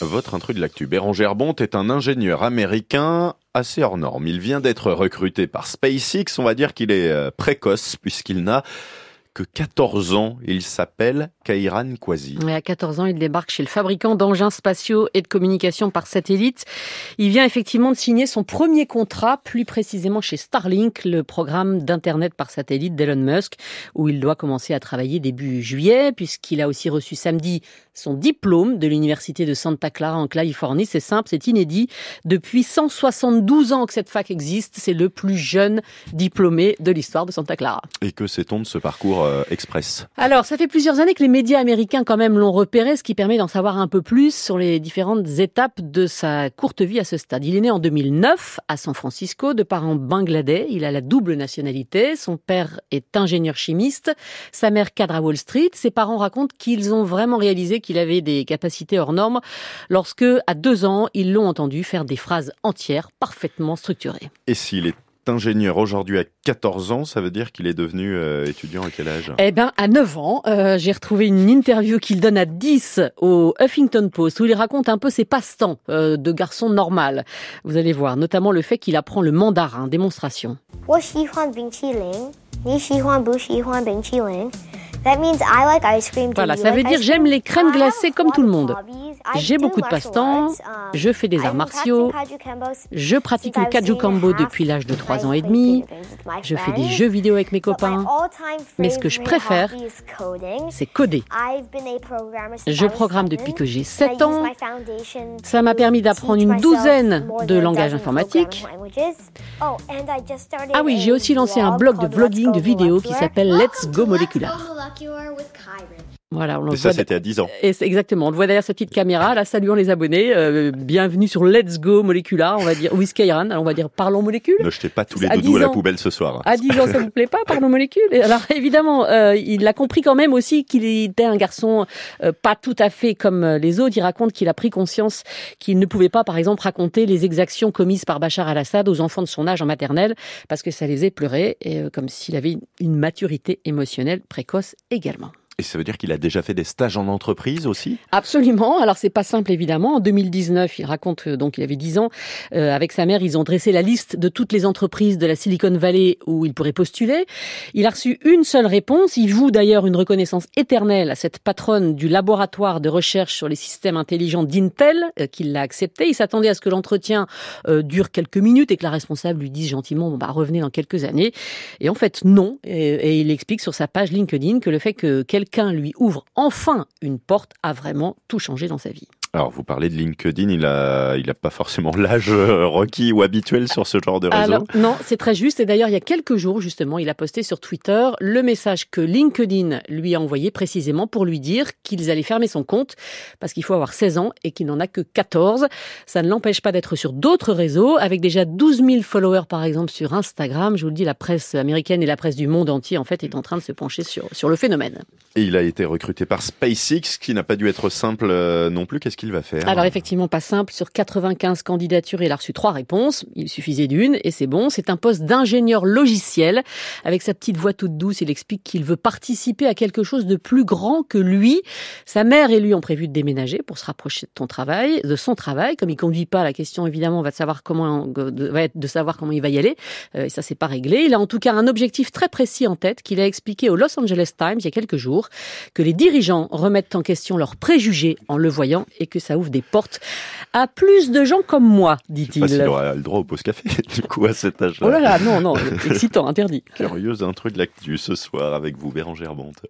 Votre intrus de l'actu. Bérangère Bont est un ingénieur américain assez hors norme. Il vient d'être recruté par SpaceX. On va dire qu'il est euh, précoce puisqu'il n'a que 14 ans. Il s'appelle Kairan Kwasi. Et à 14 ans, il débarque chez le fabricant d'engins spatiaux et de communication par satellite. Il vient effectivement de signer son premier contrat, plus précisément chez Starlink, le programme d'Internet par satellite d'Elon Musk, où il doit commencer à travailler début juillet, puisqu'il a aussi reçu samedi son diplôme de l'Université de Santa Clara en Californie. C'est simple, c'est inédit. Depuis 172 ans que cette fac existe, c'est le plus jeune diplômé de l'histoire de Santa Clara. Et que sait-on de ce parcours euh, express Alors, ça fait plusieurs années que les médias américains quand même l'ont repéré, ce qui permet d'en savoir un peu plus sur les différentes étapes de sa courte vie à ce stade. Il est né en 2009 à San Francisco, de parents bangladais. Il a la double nationalité. Son père est ingénieur chimiste, sa mère cadre à Wall Street. Ses parents racontent qu'ils ont vraiment réalisé qu'il avait des capacités hors normes lorsque, à deux ans, ils l'ont entendu faire des phrases entières parfaitement structurées. Et s'il est ingénieur aujourd'hui à 14 ans, ça veut dire qu'il est devenu euh, étudiant à quel âge? Eh bien, à 9 ans, euh, j'ai retrouvé une interview qu'il donne à 10 au Huffington Post, où il raconte un peu ses passe-temps euh, de garçon normal. Vous allez voir, notamment le fait qu'il apprend le mandarin, démonstration. Voilà, ça veut dire j'aime les crèmes glacées comme tout le monde. J'ai beaucoup de passe-temps. Um, je fais des arts martiaux, je pratique le Kaju Kambo depuis l'âge de 3 I ans et demi, je fais des jeux vidéo avec mes copains, mais ce que je préfère, c'est coder. Je programme depuis que j'ai and I 7 use ans. Ça m'a permis d'apprendre une douzaine de langages informatiques. Oh, Ah oui, j'ai aussi lancé un blog de vlogging de vidéos qui s'appelle Let's Go Molecular. Voilà, on le Et ça, c'était à 10 ans. Et exactement, on le voit derrière sa petite caméra, là, saluons les abonnés, euh, bienvenue sur Let's Go Molecular, on va dire, oui, Skyran, alors on va dire parlons molécules. Ne jetez pas tous les À doudous à 10 la poubelle ce soir. À 10 ans, ça vous plaît pas, parlons molécules? Alors évidemment, euh, il a compris quand même aussi qu'il était un garçon euh, pas tout à fait comme euh, les autres. Il raconte qu'il a pris conscience qu'il ne pouvait pas, par exemple, raconter les exactions commises par Bachar al-Assad aux enfants de son âge en maternelle, parce que ça les faisait pleurer, et euh, comme s'il avait une maturité émotionnelle précoce également. Et ça veut dire qu'il a déjà fait des stages en entreprise aussi? Absolument. Alors c'est pas simple évidemment. En 2019, il raconte euh, donc il avait 10 ans euh, avec sa mère, ils ont dressé la liste de toutes les entreprises de la Silicon Valley où il pourrait postuler. Il a reçu une seule réponse. Il voue d'ailleurs une reconnaissance éternelle à cette patronne du laboratoire de recherche sur les systèmes intelligents d'Intel euh, qui l'a accepté. Il s'attendait à ce que l'entretien euh, dure quelques minutes et que la responsable lui dise gentiment bon bah revenez dans quelques années. Et en fait non. Et, et il explique sur sa page LinkedIn que le fait que quelqu'un lui ouvre enfin une porte a vraiment tout changé dans sa vie. Alors, vous parlez de LinkedIn, il a, il a pas forcément l'âge euh, requis ou habituel sur ce genre de réseau. Alors, non, c'est très juste. Et d'ailleurs, il y a quelques jours, justement, il a posté sur Twitter le message que LinkedIn lui a envoyé précisément pour lui dire qu'ils allaient fermer son compte parce qu'il faut avoir 16 ans et qu'il n'en a que 14. Ça ne l'empêche pas d'être sur d'autres réseaux avec déjà 12 000 followers, par exemple, sur Instagram. Je vous le dis, la presse américaine et la presse du monde entier, en fait, est en train de se pencher sur, sur le phénomène. Et il a été recruté par SpaceX, qui n'a pas dû être simple euh, non plus. Qu'est-ce Alors effectivement, pas simple. Sur 95 candidatures, il a reçu trois réponses. Il suffisait d'une et c'est bon. C'est un poste d'ingénieur logiciel. Avec sa petite voix toute douce, il explique qu'il veut participer à quelque chose de plus grand que lui. Sa mère et lui ont prévu de déménager pour se rapprocher de ton travail, de son travail. Comme il conduit pas, la question évidemment va de savoir comment va être de savoir comment il va y aller. Euh, et ça c'est pas réglé. Il a en tout cas un objectif très précis en tête qu'il a expliqué au Los Angeles Times il y a quelques jours que les dirigeants remettent en question leurs préjugés en le voyant que ça ouvre des portes à plus de gens comme moi, dit-il. s'il aura le droit au pause café, du coup, à cet âge-là. Oh là là, non, non, excitant, interdit. Curieuse intrus de l'actu ce soir avec vous, Bérangère Bonte.